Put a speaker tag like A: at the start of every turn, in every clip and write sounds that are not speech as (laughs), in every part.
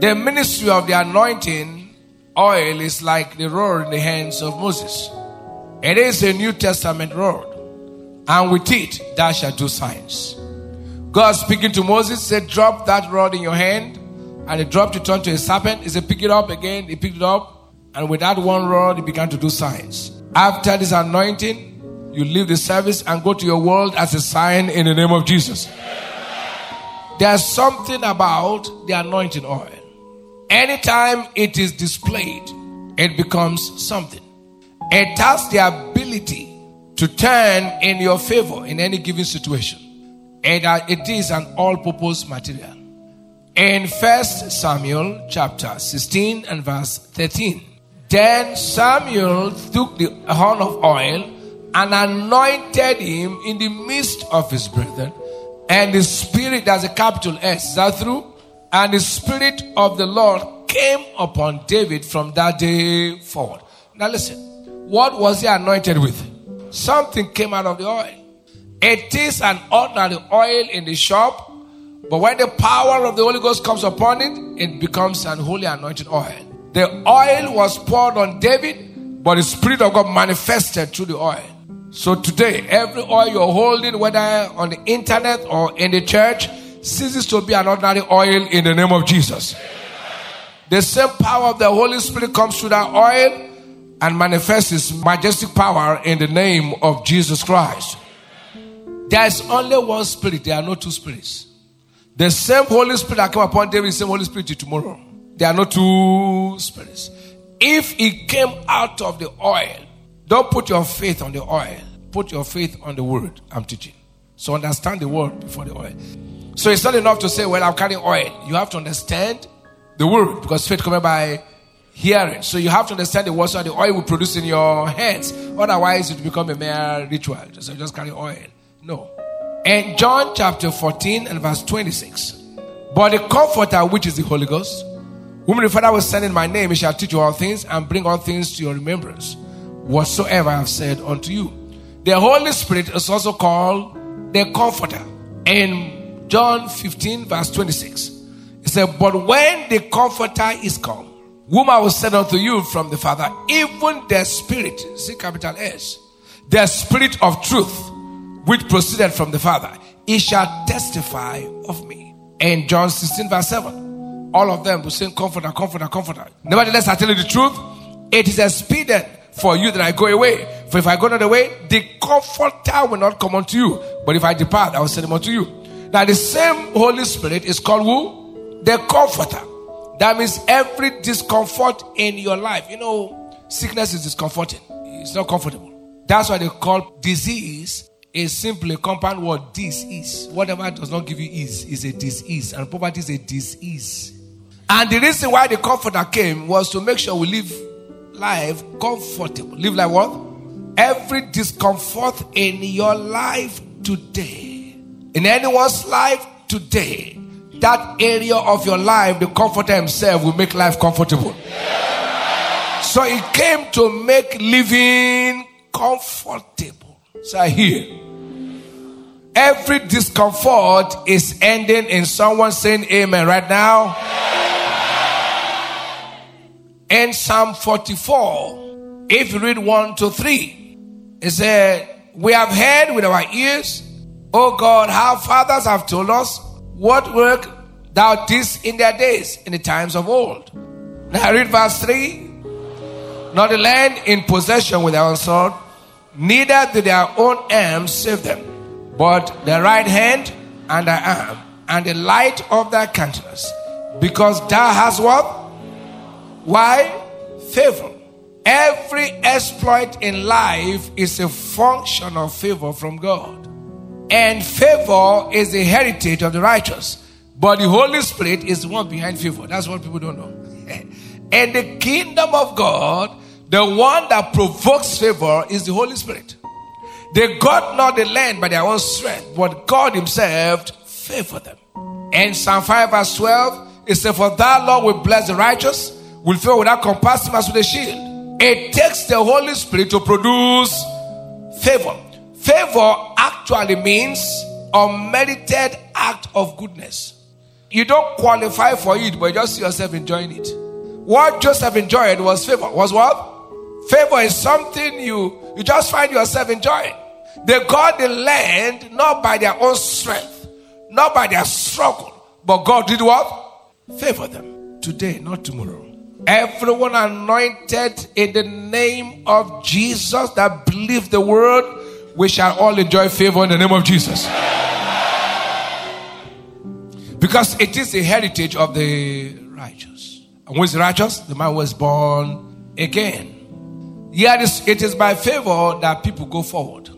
A: The ministry of the anointing oil is like the rod in the hands of Moses. It is a New Testament rod. And with it, thou shalt do signs. God speaking to Moses said, Drop that rod in your hand. And he dropped it onto a serpent. He said, Pick it up again. He picked it up. And with that one rod, he began to do signs. After this anointing, you leave the service and go to your world as a sign in the name of Jesus. There's something about the anointing oil. Anytime it is displayed, it becomes something. It has the ability to turn in your favor in any given situation. And uh, it is an all purpose material. In 1 Samuel chapter 16 and verse 13, then Samuel took the horn of oil and anointed him in the midst of his brethren and the Spirit, that's a capital S, is that through? And the Spirit of the Lord came upon David from that day forward. Now listen, what was he anointed with? Something came out of the oil. It is an ordinary oil in the shop, but when the power of the Holy Ghost comes upon it, it becomes an holy anointed oil. The oil was poured on David, but the Spirit of God manifested through the oil. So today, every oil you're holding, whether on the internet or in the church, ceases to be an ordinary oil in the name of Jesus. The same power of the Holy Spirit comes through that oil and manifests His majestic power in the name of Jesus Christ. There is only one Spirit, there are no two spirits. The same Holy Spirit that came upon David, the same Holy Spirit tomorrow. There are no two spirits. If it came out of the oil, don't put your faith on the oil. Put your faith on the word I'm teaching. So understand the word before the oil. So it's not enough to say, well, I'm carrying oil. You have to understand the word because faith comes by hearing. So you have to understand the word so the oil will produce in your hands. Otherwise, it will become a mere ritual. So just carry oil. No. In John chapter 14 and verse 26. But the comforter, which is the Holy Ghost, whom the Father will send in my name, he shall teach you all things and bring all things to your remembrance whatsoever I have said unto you. The Holy Spirit is also called the Comforter. In John 15, verse 26, it said, But when the Comforter is come, whom I will send unto you from the Father, even the Spirit, see capital S, the Spirit of truth, which proceeded from the Father, he shall testify of me. In John 16, verse 7, all of them will say, Comforter, Comforter, Comforter. Nevertheless, I tell you the truth, it is expedient for you that I go away. For if I go not away, the comforter will not come unto you. But if I depart, I will send him unto you. Now, the same Holy Spirit is called who? The comforter. That means every discomfort in your life. You know, sickness is discomforting, it's not comfortable. That's why they call disease is simply compound word. Disease. Whatever does not give you ease is a disease, and poverty is a disease. And the reason why the comforter came was to make sure we live life comfortable. Live like what? Every discomfort in your life today, in anyone's life today, that area of your life, the comforter himself will make life comfortable. So he came to make living comfortable. So hear every discomfort is ending in someone saying amen right now. In Psalm 44, if you read 1 to 3, it said, We have heard with our ears, O God, how fathers have told us what work thou didst in their days, in the times of old. Now I read verse 3 Not the land in possession with their own sword, neither did their own arms save them, but their right hand and their arm, and the light of their countenance, because thou hast what? Why? Favor. Every exploit in life is a function of favor from God. And favor is the heritage of the righteous. But the Holy Spirit is the one behind favor. That's what people don't know. (laughs) And the kingdom of God, the one that provokes favor, is the Holy Spirit. They got not the land by their own strength, but God Himself favored them. And Psalm 5 verse 12, it says, For thou, Lord, will bless the righteous, will favor without compassing us with a shield. It takes the Holy Spirit to produce favor. Favor actually means unmerited act of goodness. You don't qualify for it, but you just see yourself enjoying it. What Joseph enjoyed was favor. Was what? Favor is something you you just find yourself enjoying. They got the land not by their own strength, not by their struggle, but God did what? Favor them. Today, not tomorrow. Everyone anointed in the name of Jesus that believe the word, we shall all enjoy favor in the name of Jesus. Because it is the heritage of the righteous. And who is righteous? The man was born again. Yet it is by favor that people go forward.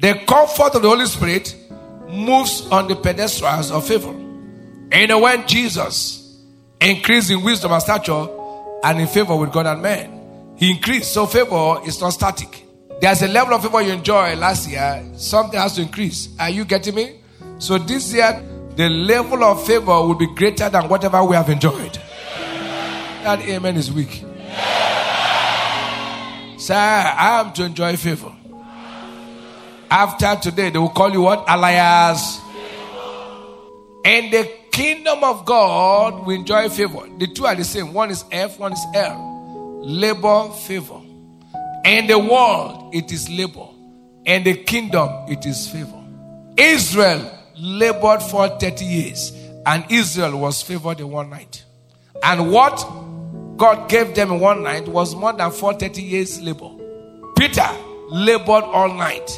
A: The comfort of the Holy Spirit moves on the pedestals of favor. And when Jesus increased in wisdom and stature and in favor with God and man, he increased. So favor is not static. There's a level of favor you enjoyed last year, something has to increase. Are you getting me? So this year, the level of favor will be greater than whatever we have enjoyed. That amen is weak. Sir, I am to enjoy favor. After today, they will call you what? Elias. And the kingdom of God will enjoy favor. The two are the same. One is F, one is L. Labor, favor. And the world, it is labor. And the kingdom, it is favor. Israel labored for 30 years, and Israel was favored in one night. And what God gave them in one night was more than 430 years labor. Peter labored all night,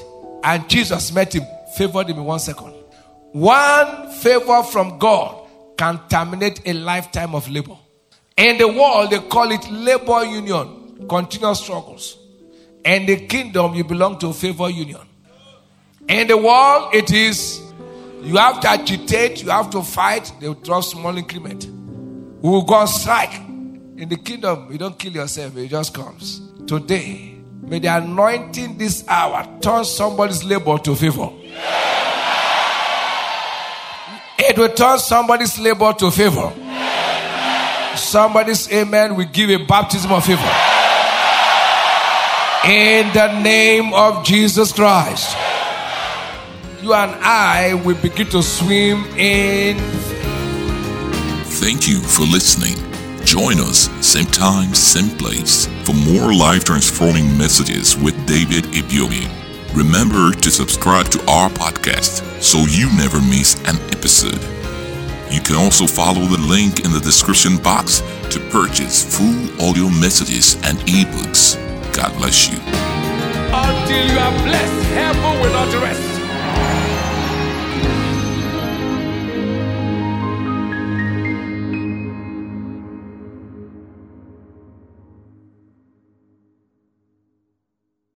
A: and Jesus met him, favored him in one second. One favor from God can terminate a lifetime of labor. In the world, they call it labor union, continuous struggles. In the kingdom, you belong to favor union. In the world, it is you have to agitate, you have to fight, they will drop small increment. We will go on strike. In the kingdom, you don't kill yourself, it just comes. Today, may the anointing this hour turn somebody's labor to favor. It will turn somebody's labor to favor. Somebody's amen will give a baptism of favor. In the name of Jesus Christ you and I will begin to swim in.
B: Thank you for listening. Join us, same time, same place, for more life transforming messages with David Ibiyeomie. Remember to subscribe to our podcast so you never miss an episode. You can also follow the link in the description box to purchase full audio messages and ebooks. God bless you.
C: Until you are blessed, heaven will not rest.